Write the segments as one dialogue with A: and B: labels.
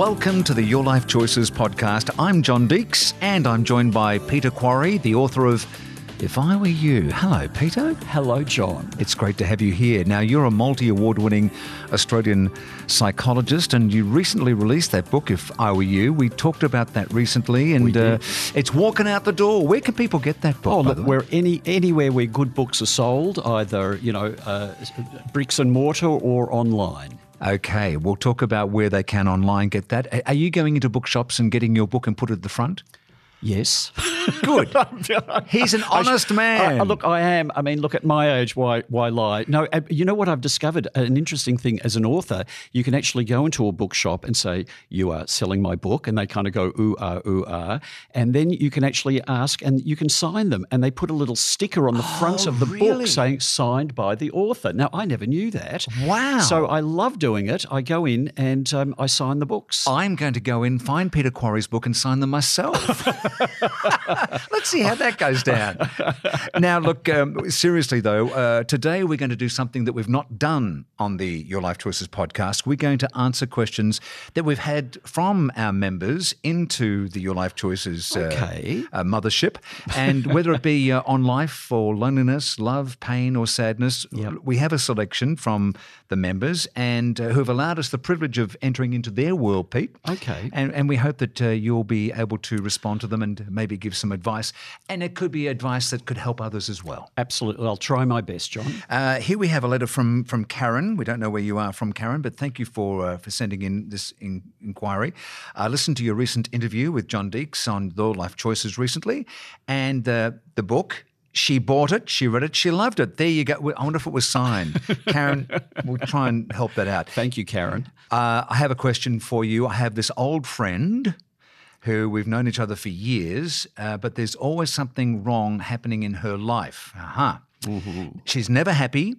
A: Welcome to the Your Life Choices podcast. I'm John Deeks and I'm joined by Peter Quarry, the author of If I Were You. Hello, Peter.
B: Hello, John.
A: It's great to have you here. Now, you're a multi award winning Australian psychologist and you recently released that book, If I Were You. We talked about that recently and uh, it's walking out the door. Where can people get that book?
B: Oh, look, where any anywhere where good books are sold, either you know, uh, bricks and mortar or online.
A: Okay, we'll talk about where they can online get that. Are you going into bookshops and getting your book and put it at the front?
B: Yes.
A: Good. He's an honest man.
B: I- look, I am. I mean, look at my age. Why? Why lie? No. You know what I've discovered? An interesting thing as an author, you can actually go into a bookshop and say, "You are selling my book," and they kind of go, "Ooh ah, ooh ah," and then you can actually ask, and you can sign them, and they put a little sticker on the front of the
A: Oh, really?
B: book saying "Signed by the author." Now, I never knew that.
A: Wow.
B: So I love doing it. I go in and um, I sign the books.
A: I'm going to go in, find Peter Quarry's book, and sign them myself. Let's see how that goes down. now, look, um, seriously though, uh, today we're going to do something that we've not done on the Your Life Choices podcast. We're going to answer questions that we've had from our members into the Your Life Choices uh,
B: Okay.
A: uh, mothership, and whether it be uh, on life or loneliness, love, pain, or sadness, we have a selection from the members and uh, who have allowed us the privilege of entering into their world, Pete.
B: Okay.
A: And, and we hope that uh, you'll be able to respond to them and maybe give some advice. And it could be advice that could help others as well.
B: Absolutely. I'll try my best, John.
A: Uh, here we have a letter from from Karen. We don't know where you are from, Karen, but thank you for uh, for sending in this in- inquiry. I listened to your recent interview with John Deeks on the Life Choices recently, and uh, the book. She bought it. She read it. She loved it. There you go. I wonder if it was signed. Karen, we'll try and help that out.
B: Thank you, Karen.
A: Uh, I have a question for you. I have this old friend who we've known each other for years, uh, but there's always something wrong happening in her life. Aha. She's never happy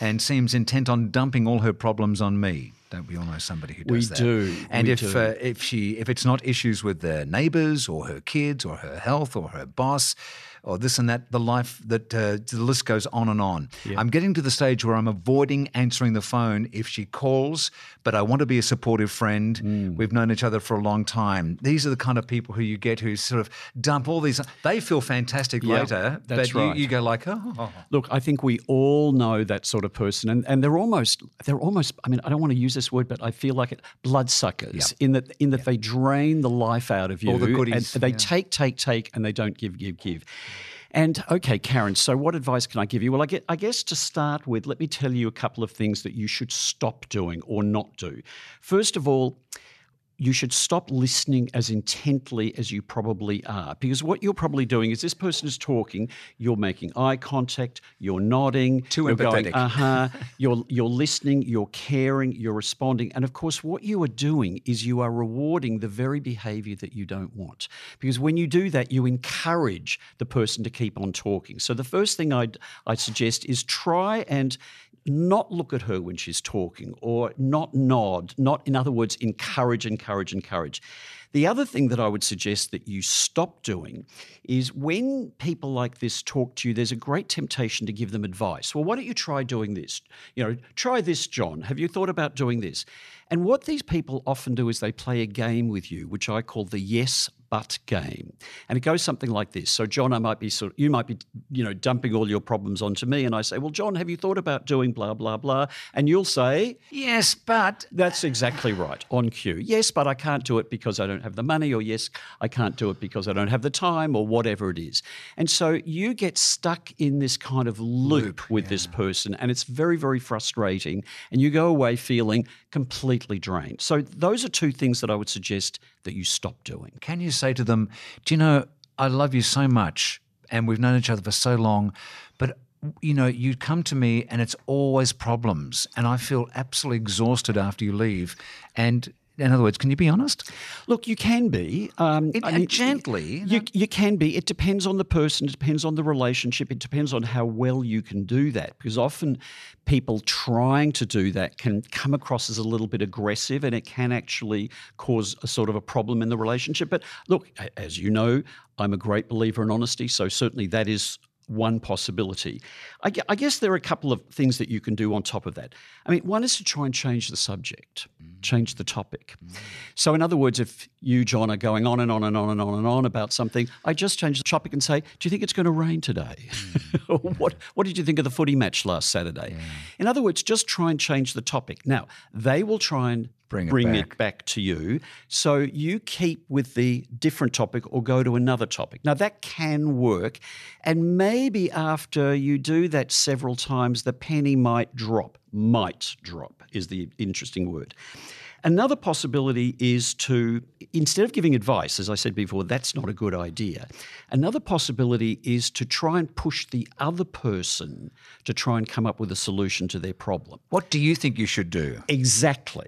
A: and seems intent on dumping all her problems on me. Don't we all know somebody who does
B: We
A: that?
B: do,
A: And
B: we
A: if
B: do.
A: Uh, if she if it's not issues with their neighbours or her kids or her health or her boss or this and that, the life that uh, the list goes on and on. I'm getting to the stage where I'm avoiding answering the phone if she calls, but I want to be a supportive friend.
B: Hmm.
A: We've known each other for a long time. These are the kind of people who you get who sort of dump all these. They feel fantastic
B: Yeah,
A: later,
B: that's
A: but
B: right.
A: you go like, oh.
B: Look, I think we all know that sort of person, and, and they're almost they're almost. I mean, I don't want to use this word, but I feel like it bloodsuckers in that in that they drain the life out of you.
A: All the goodies,
B: And they
A: yeah.
B: take, take, take, and they don't give, give, give. And okay, Karen. So, what advice can I give you? Well, I, get, I guess to start with, let me tell you a couple of things that you should stop doing or not do. First of all, you should stop listening as intently as you probably are. Because what you're probably doing is this person is talking, you're making eye contact, you're nodding,
A: Too
B: you're going,
A: empathetic.
B: uh-huh, you're, you're listening, you're caring, you're responding. And of course, what you are doing is you are rewarding the very behavior that you don't want. Because when you do that, you encourage the person to keep on talking. So the first thing I'd, I'd suggest is try and not look at her when she's talking or not nod, not, in other words, encourage, encourage, encourage. The other thing that I would suggest that you stop doing is when people like this talk to you, there's a great temptation to give them advice. Well, why don't you try doing this? You know, try this, John. Have you thought about doing this? And what these people often do is they play a game with you, which I call the yes but game. And it goes something like this. So, John, I might be sort of, you might be, you know, dumping all your problems onto me. And I say, well, John, have you thought about doing blah, blah, blah? And you'll say,
A: Yes, but
B: that's exactly right, on cue. Yes, but I can't do it because I don't have the money, or yes, I can't do it because I don't have the time, or whatever it is. And so you get stuck in this kind of loop, with this person, and it's very, very frustrating. And you go away feeling completely drained. So those are two things that I would suggest that you stop doing.
A: can you say to them, Do you know, I love you so much and we've known each other for so long, but you know, you come to me and it's always problems and I feel absolutely exhausted after you leave. And in other words, can you be honest?
B: Look, you can be. Um,
A: It-
B: I
A: and
B: mean,
A: gently,
B: You, you can be. It depends on the person. It depends on the relationship. It depends on how well you can do that. Because often people trying to do that can come across as a little bit aggressive and it can actually cause a sort of a problem in the relationship. But look, as you know, I'm a great believer in honesty. So certainly that is one possibility. I, I guess there are a couple of things that you can do on top of that. I mean, one is to try and change the subject, mm. change the topic. Mm. So, in other words, if you, John, are going on and on and on and on and on about something, I just change the topic and say, Do you think it's going to rain today? Mm. what, what did you think of the footy match last Saturday? In other words, just try and change the topic. Now, they will try and
A: Bring it
B: bring
A: back.
B: it back to you. So you keep with the different topic or go to another topic. Now, that can work. And maybe after you do that several times, the penny might drop. Might drop is the interesting word. Another possibility is to, instead of giving advice, as I said before, that's not a good idea. Another possibility is to try and push the other person to try and come up with a solution to their problem.
A: What do you think you should do?
B: Exactly.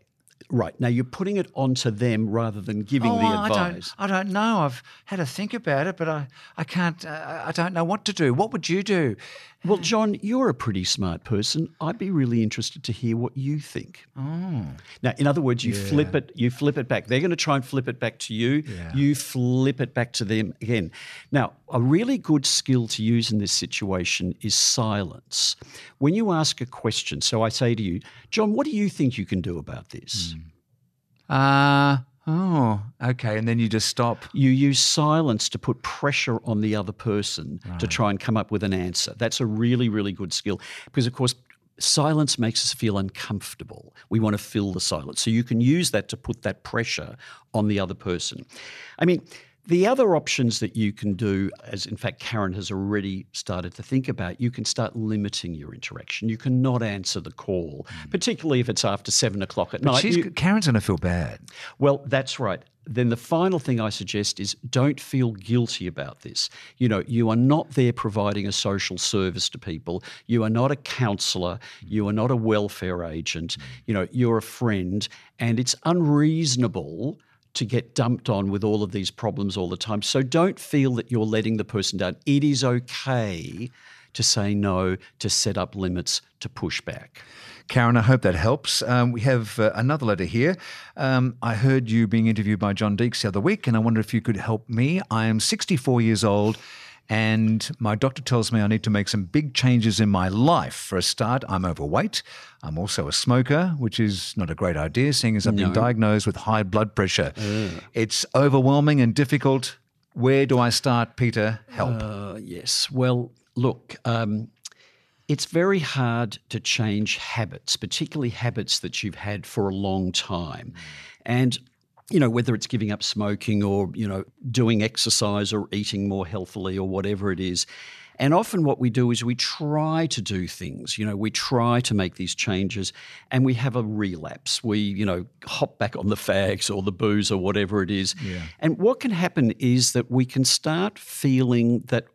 B: Right. Now you're putting it onto them rather than giving the
A: Oh, I don't. I don't know. I've had to think about it, but I, I can't. Uh, I don't know what to do. What would you do?
B: Well, John, you're a pretty smart person. I'd be really interested to hear what you think.
A: Oh,
B: Now, in other words, you flip it, you flip it back. They're going to try and flip it back to you. You flip it back to them again. Now, a really good skill to use in this situation is silence. When you ask a question, so I say to you, John, what do you think you can do about this?
A: uh, oh, okay. And then you just stop.
B: You use silence to put pressure on the other person to try and come up with an answer. That's a really, really good skill because, of course, silence makes us feel uncomfortable. We want to fill the silence. So you can use that to put that pressure on the other person. I mean, the other options that you can do, as in fact Karen has already started to think about, you can start limiting your interaction. You cannot answer the call, hmm. particularly if it's after seven o'clock at
A: But
B: night.
A: she's,
B: You-
A: Karen's going to feel bad.
B: well, that's right. Then the final thing I suggest is don't feel guilty about this. You know, you are not there providing a social service to people. You are not a counsellor. Hmm. You are not a welfare agent. Hmm. You know, you're a friend. And it's unreasonable to get dumped on with all of these problems all the time. So don't feel that you're letting the person down. It is okay to say no, to set up limits, to push back.
A: Karen, I hope that helps. Um, we have uh, another letter here. Um, I heard you being interviewed by John Deeks the other week, and I wonder if you could help me. I am 64 years old, and my doctor tells me I need to make some big changes in my life. For a start, I'm overweight. I'm also a smoker, which is not a great idea, seeing as I've been diagnosed with high blood pressure. It's overwhelming and difficult. Where do I start, Peter? Help.
B: Uh, yes. Well, look, um, it's very hard to change habits, particularly habits that you've had for a long time. And you know, whether it's giving up smoking or, you know, doing exercise or eating more healthily or whatever it is. And often what we do is we try to do things, you know, we try to make these changes and we have a relapse. We, you know, hop back on the fags or the booze or whatever it is. And what can happen is that we can start feeling that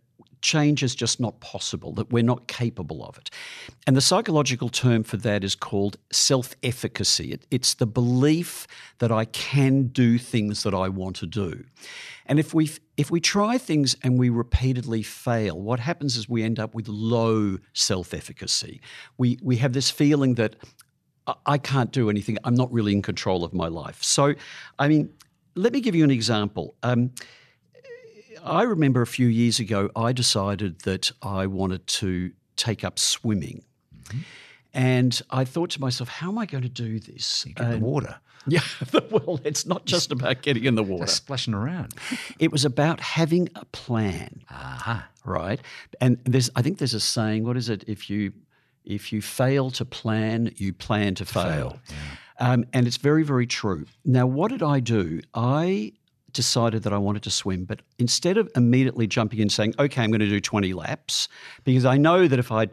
B: change is just not possible, that we're not capable of it. And the psychological term for that is called self efficacy. It, it's the belief that I can do things that I want to do. And if we if we try things and we repeatedly fail, what happens is we end up with low self-efficacy. We we have this feeling that I- can't do anything. I'm not really in control of my life. So, I mean, let me give you an example. Um, I remember a few years ago, I decided that I wanted to take up swimming. And I thought to myself, how am I going to do this?
A: Get in the water.
B: Yeah, well, it's not just about getting in the water.
A: Splashing around.
B: It was about having a plan,
A: Aha.
B: right? And there's, I think there's a saying. What is it? If you if you fail to plan, you plan to fail. Um, and it's very, very true. Now, what did I do? I decided that I wanted to swim, but instead of immediately jumping in saying, "Okay, I'm going to do 20 laps," because I know that if I'd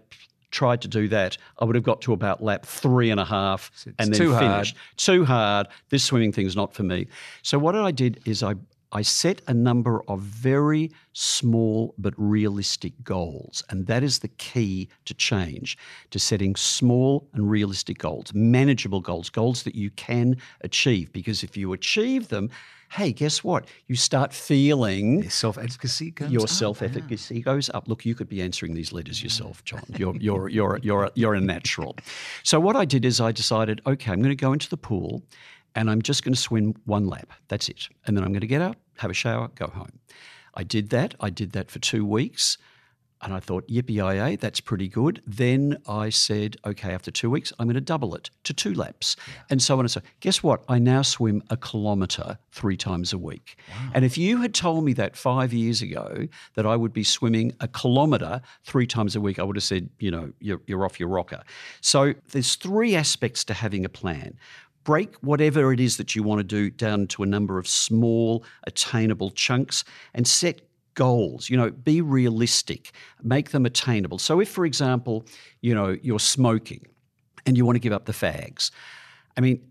B: tried to do that, I would have got to about lap three and a half and then
A: too hard.
B: finished too hard. This swimming thing's not for me. So what I did is I I set a number of very small but realistic goals, and that is the key to change. To setting small and realistic goals, manageable goals, goals that you can achieve. Because if you achieve them, hey, guess what? You start feeling
A: Self efficacy goes
B: your self efficacy goes up. Look, you could be answering these letters yourself, John. You're you're you're you're you're a natural. So what I did is I decided, okay, I'm going to go into the pool, and I'm just going to swim one lap. That's it, and then I'm going to get out, have a shower, go home. I did that. I did that for two weeks. And I thought, yippee that's pretty good. Then I said, okay, after two weeks, I'm going to double it to two laps. Yeah. And so on and so Guess what? I now swim a kilometre three times a week. Wow. And if you had told me that five years ago, that I would be swimming a kilometre three times a week, I would have said, you know, you're, you're off your rocker. So there's three aspects to having a plan break whatever it is that you want to do down to a number of small, attainable chunks and set goals. You know, be realistic, make them attainable. So, if, for example, you know, you're smoking and you want to give up the fags, I mean,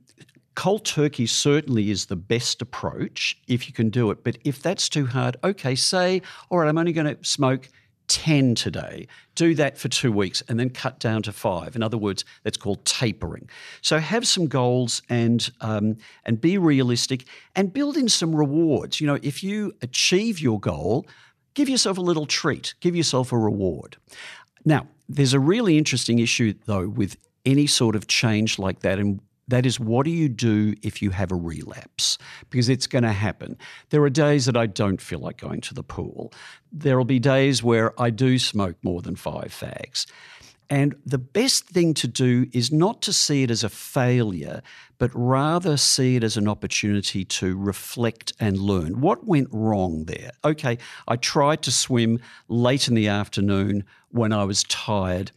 B: cold turkey certainly is the best approach if you can do it. But if that's too hard, okay, say, all right, I'm only going to smoke 10 today. Do that for two weeks and then cut down to five. In other words, that's called tapering. So have some goals and um, and be realistic and build in some rewards. You know, if you achieve your goal, give yourself a little treat, give yourself a reward. Now, there's a really interesting issue though with any sort of change like that and that is, what do you do if you have a relapse? Because it's going to happen. There are days that I don't feel like going to the pool. There will be days where I do smoke more than five fags. And the best thing to do is not to see it as a failure, but rather see it as an opportunity to reflect and learn. What went wrong there? Okay, I tried to swim late in the afternoon when I was tired.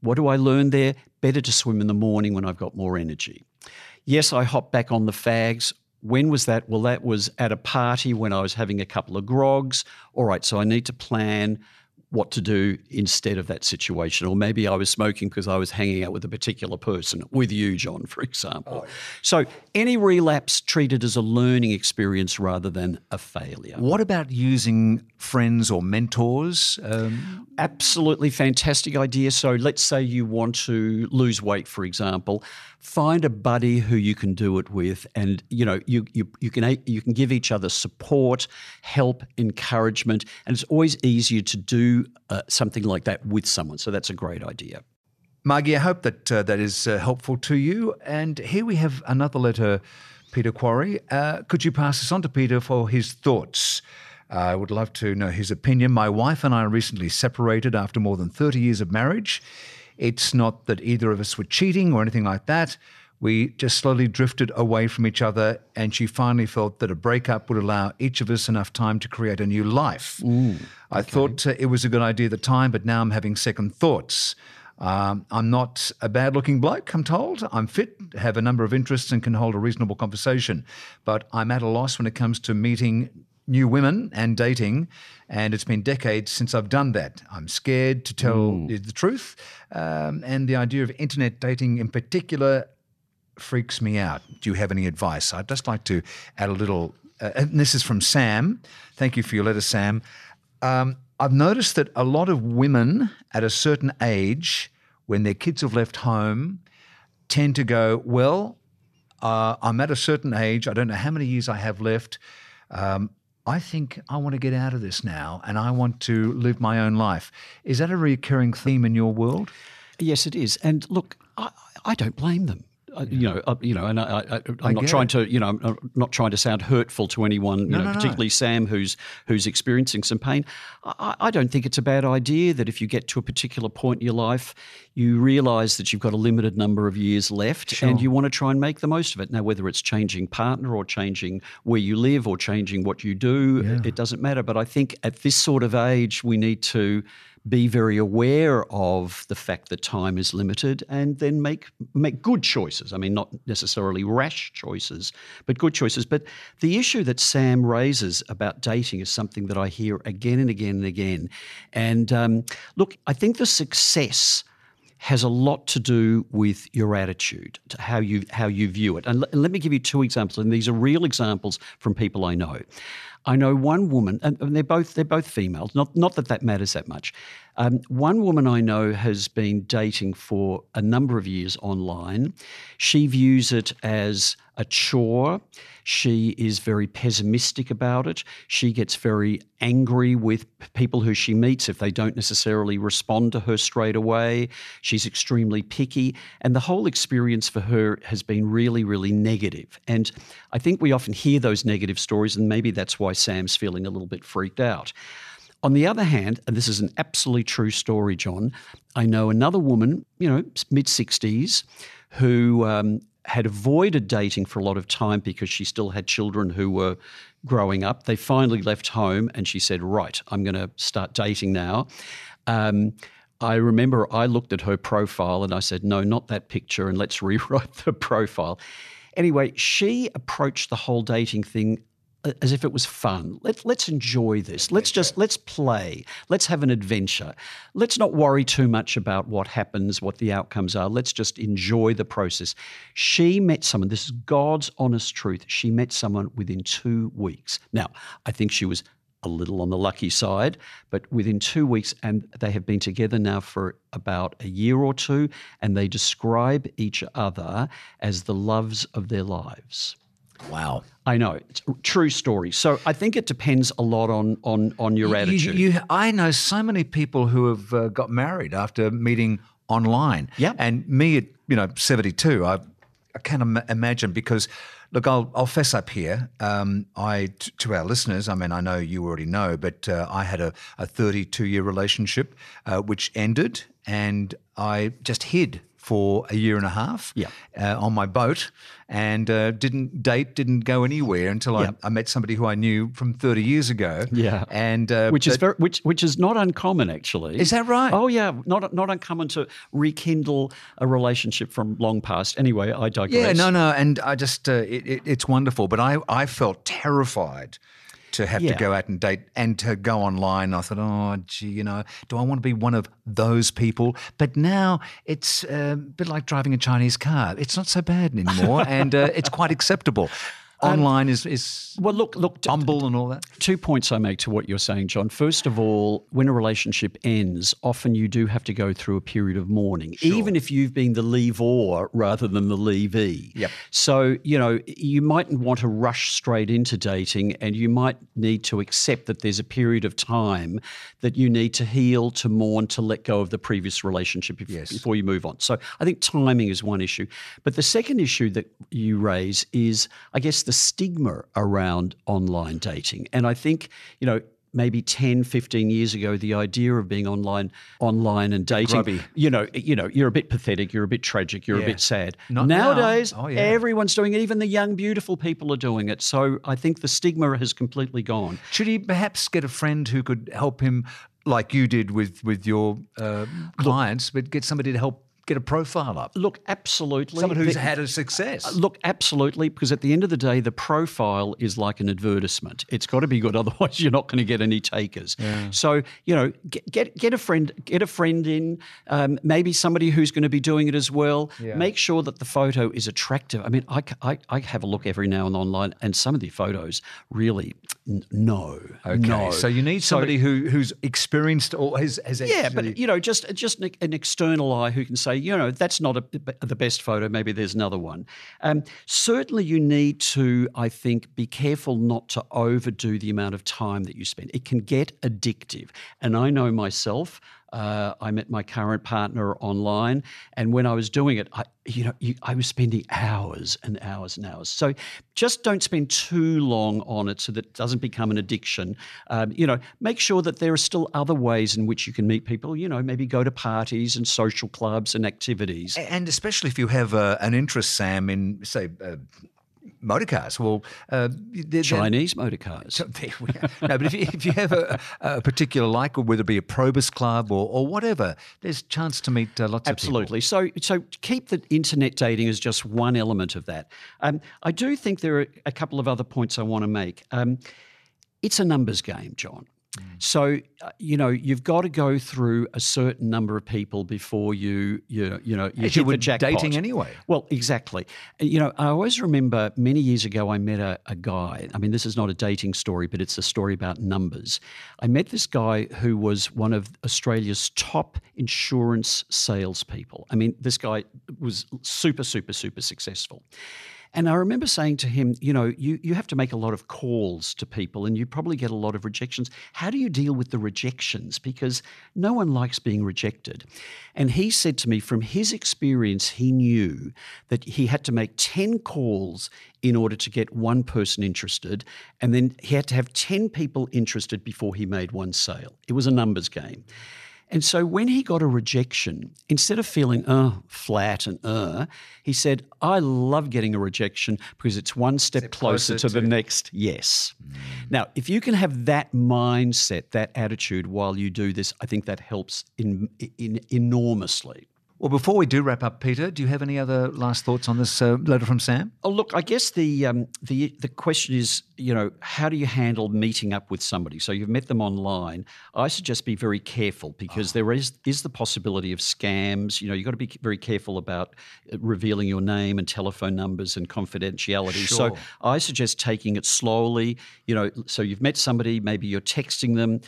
B: What do I learn there? Better to swim in the morning when I've got more energy. Yes, I hopped back on the fags. When was that? Well, that was at a party when I was having a couple of grogs. All right, so I need to plan what to do instead of that situation. Or maybe I was smoking because I was hanging out with a particular person, with you, John, for example. Oh. So any relapse treated as a learning experience rather than a failure.
A: What about using friends or mentors?
B: Um... Absolutely fantastic idea. So let's say you want to lose weight, for example find a buddy who you can do it with and you know you, you, you can you can give each other support help encouragement and it's always easier to do uh, something like that with someone so that's a great idea
A: Margie, I hope that uh, that is uh, helpful to you. And here we have another letter, Peter Quarry. Uh, could you pass this on to Peter for his thoughts? I would love to know his opinion. My wife and I recently separated after more than 30 years of marriage. It's not that either of us were cheating or anything like that. We just slowly drifted away from each other, and she finally felt that a breakup would allow each of us enough time to create a new life. Ooh, I thought uh, it was a good idea at the time, but now I'm having second thoughts. Um, I'm not a bad looking bloke, I'm told. I'm fit, have a number of interests, and can hold a reasonable conversation. But I'm at a loss when it comes to meeting new women and dating, and it's been decades since I've done that. I'm scared to tell mm. the truth, um, and the idea of internet dating in particular freaks me out. Do you have any advice? I'd just like to add a little. Uh, and this is from Sam. Thank you for your letter, Sam. Um, I've noticed that a lot of women at a certain age, when their kids have left home, tend to go, Well, uh, I'm at a certain age. I don't know how many years I have left. Um, I think I want to get out of this now and I want to live my own life. Is that a recurring theme in your world?
B: Yes, it is. And look, I, I don't blame them you know, uh, you know, and I, am not trying it. to, you know, I'm not trying to sound hurtful to anyone, you no, know, no, particularly no. Sam, who's who's experiencing some pain. I, I, don't think it's a bad idea that if you get to a particular point in your life, you realise that you've got a limited number of years left, sure. and you want to try and make the most of it. Now, whether it's changing partner or changing where you live or changing what you do, yeah. it doesn't matter. But I think at this sort of age, we need to be very aware of the fact that time is limited and then make make good choices. I mean, not necessarily rash choices, but good choices. But the issue that Sam raises about dating is something that I hear again and again and again. And um, look, I think the success has a lot to do with your attitude, to how you how you view it. And, l- and let me give you two examples, and these are real examples from people I know. I know one woman, and they're both they're both females. Not not that that matters that much. Um, one woman I know has been dating for a number of years online. She views it as a chore. She is very pessimistic about it. She gets very angry with people who she meets if they don't necessarily respond to her straight away. She's extremely picky. And the whole experience for her has been really, really negative. And I think we often hear those negative stories, and maybe that's why Sam's feeling a little bit freaked out. On the other hand, and this is an absolutely true story, John, I know another woman, you know, mid 60s, who um, had avoided dating for a lot of time because she still had children who were growing up. They finally left home and she said, Right, I'm going to start dating now. Um, I remember I looked at her profile and I said, No, not that picture, and let's rewrite the profile. Anyway, she approached the whole dating thing as if it was fun. Let, let's enjoy this. Let's just let's play. Let's have an adventure. Let's not worry too much about what happens, what the outcomes are. Let's just enjoy the process. She met someone. This is God's honest truth. She met someone within two weeks. Now, I think she was a little on the lucky side, but within two weeks, and they have been together now for about a year or two, and they describe each other as the loves of their lives.
A: Wow.
B: I know. It's a true story. So I think it depends a lot on on on your
A: You-
B: attitude.
A: You, you, I know so many people who have uh, got married after meeting online.
B: Yeah.
A: And me at you know seventy two, I I can't Im- imagine because look, I'll I'll fess up here. Um, I t- to our listeners, I mean, I know you already know, but uh, I had a, a thirty two year relationship uh, which ended, and I just hid. For a year and a half,
B: Yeah.
A: uh, on my boat, and uh, didn't date, didn't go anywhere until
B: Yeah.
A: I, I met somebody who I knew from thirty years ago.
B: Yeah.
A: and uh,
B: which is very, which which is not uncommon actually.
A: Is that right?
B: Oh yeah, not not uncommon to rekindle a relationship from long past. Anyway, I digress.
A: Yeah, no, no, and I just uh, it, it, it's wonderful, but I I felt terrified to have
B: Yeah.
A: to go out and date and to go online. I thought, oh, gee, you know, do I want to be one of those people? But now it's uh, a bit like driving a Chinese car. It's not so bad anymore, and uh, it's quite acceptable. Um, Online is is
B: Well, look, look.
A: humble and all that.
B: Two points I make to what you're saying, John. First of all, when a relationship ends, often you do have to go through a period of mourning, even if you've been the leavor rather than the leavee.
A: Yep.
B: So, you know, you mightn't want to rush straight into dating and you might need to accept that there's a period of time that you need to heal, to mourn, to let go of the previous relationship bef-
A: Yes.
B: before you move on. So I think timing is one issue. But the second issue that you raise is, I guess, the stigma around online dating. And I think, you know, maybe 10 15 years ago the idea of being online online and dating
A: grubby.
B: you know you know you're a bit pathetic you're a bit tragic you're
A: Yeah.
B: a bit sad
A: Not now.
B: nowadays
A: Oh, yeah.
B: everyone's doing it even the young beautiful people are doing it so i think the stigma has completely gone
A: Should he perhaps get a friend who could help him, like you did with with your uh, clients, but get somebody to help get a profile up?
B: look absolutely
A: Someone who's
B: The-
A: had a success.
B: Look, absolutely, because at the end of the day, the profile is like an advertisement. It's got to be good, otherwise you're not going to get any takers. So you know, get, get get a friend, get a friend in, um, maybe somebody who's going to be doing it as well.
A: Yeah.
B: Make sure that the photo is attractive. I mean, I I have a look every now and online, and some of the photos really n- no,
A: Okay,
B: no.
A: so you need
B: So-
A: somebody who who's experienced or has has
B: yeah,
A: actually-
B: but you know, just just an, an external eye who can say, you know, that's not a, the best photo. Maybe there's another one. Um, certainly, you need to, I think, be careful not to overdo the amount of time that you spend. It can get addictive, and I know myself. Uh, I met my current partner online, and when I was doing it, I, you know, you, I was spending hours and hours and hours. So, just don't spend too long on it, so that it doesn't become an addiction. Um, you know, make sure that there are still other ways in which you can meet people. You know, maybe go to parties and social clubs and activities.
A: and especially if you have uh, an interest, Sam, in say uh, motor cars. Well, uh, they're- they're-
B: Chinese motor cars.
A: So there we are. no, but if you, if you have a, a particular like, or whether it be a Probus club or, or whatever, there's chance to meet uh, lots of people.
B: Absolutely. So, so keep the internet dating as just one element of that. Um, I do think there are a couple of other points I want to make. Um, it's a numbers game, John. So uh, you know you've got to go through a certain number of people before you you you know you
A: As
B: hit
A: you
B: jackpot.
A: dating anyway.
B: Well, exactly. You know, I always remember many years ago I met a, a guy. I mean, this is not a dating story, but it's a story about numbers. I met this guy who was one of Australia's top insurance salespeople. I mean, this guy was super, super, super successful. And I remember saying to him, you know, you, you have to make a lot of calls to people and you probably get a lot of rejections. How do you deal with the rejections? Because no one likes being rejected. And he said to me, from his experience, he knew that he had to make 10 calls in order to get one person interested. And then he had to have 10 people interested before he made one sale. It was a numbers game. And so when he got a rejection, instead of feeling uh flat and uh, he said, I love getting a rejection because it's one step, step closer, closer, to, to, the next yes. Mm. Now, if you can have that mindset, that attitude while you do this, I think that helps in, in enormously.
A: Well, before we do wrap up, Peter, do you have any other last thoughts on this uh, letter from Sam?
B: Oh, look, I guess the um, the the question is, you know, how do you handle meeting up with somebody? So you've met them online. I suggest be very careful because oh. there is is the possibility of scams. You know, you've got to be very careful about uh, revealing your name and telephone numbers and confidentiality. Sure. So I suggest taking it slowly. You know, so you've met somebody, maybe you're texting them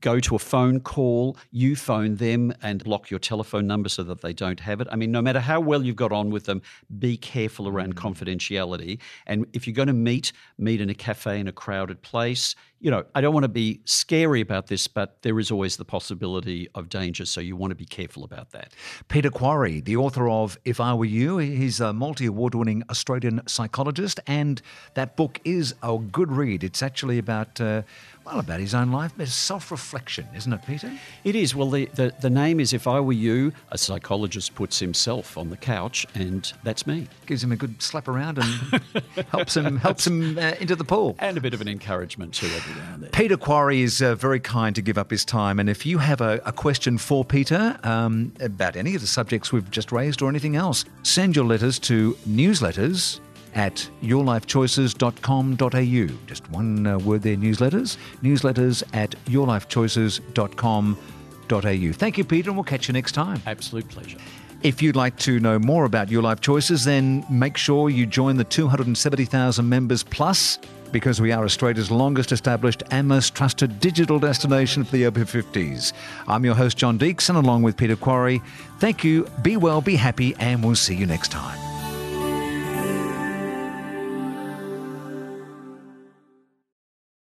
B: go to a phone call, you phone them and block your telephone number so that they don't have it. I mean, no matter how well you've got on with them, be careful around mm. confidentiality. And if you're going to meet, meet in a cafe in a crowded place. You know, I don't want to be scary about this, but there is always the possibility of danger. So you want to be careful about that.
A: Peter Quarry, the author of If I Were You, he's a multi award winning Australian psychologist. And that book is a good read. It's actually about. Uh, well, about his own life, but it's self reflection, isn't it, Peter?
B: It is. Well, the, the, the, name is If I Were You, a psychologist puts himself on the couch, and that's me.
A: Gives him a good slap around and helps him helps him uh, into the pool.
B: And a bit of an encouragement, too, every now and then.
A: Peter Quarry is uh, very kind to give up his time. And if you have a, a question for Peter um, about any of the subjects we've just raised or anything else, send your letters to newsletters at yourlifechoices.com.au. Just one uh, word there, newsletters. Newsletters at yourlifechoices.com.au. Thank you, Peter, and we'll catch you next time.
B: Absolute pleasure.
A: If you'd like to know more about Your Life Choices, then make sure you join the 270,000 members plus because we are Australia's longest established and most trusted digital destination for the over 50s. I'm your host, John Deeks, and along with Peter Quarry, thank you, be well, be happy, and we'll see you next time.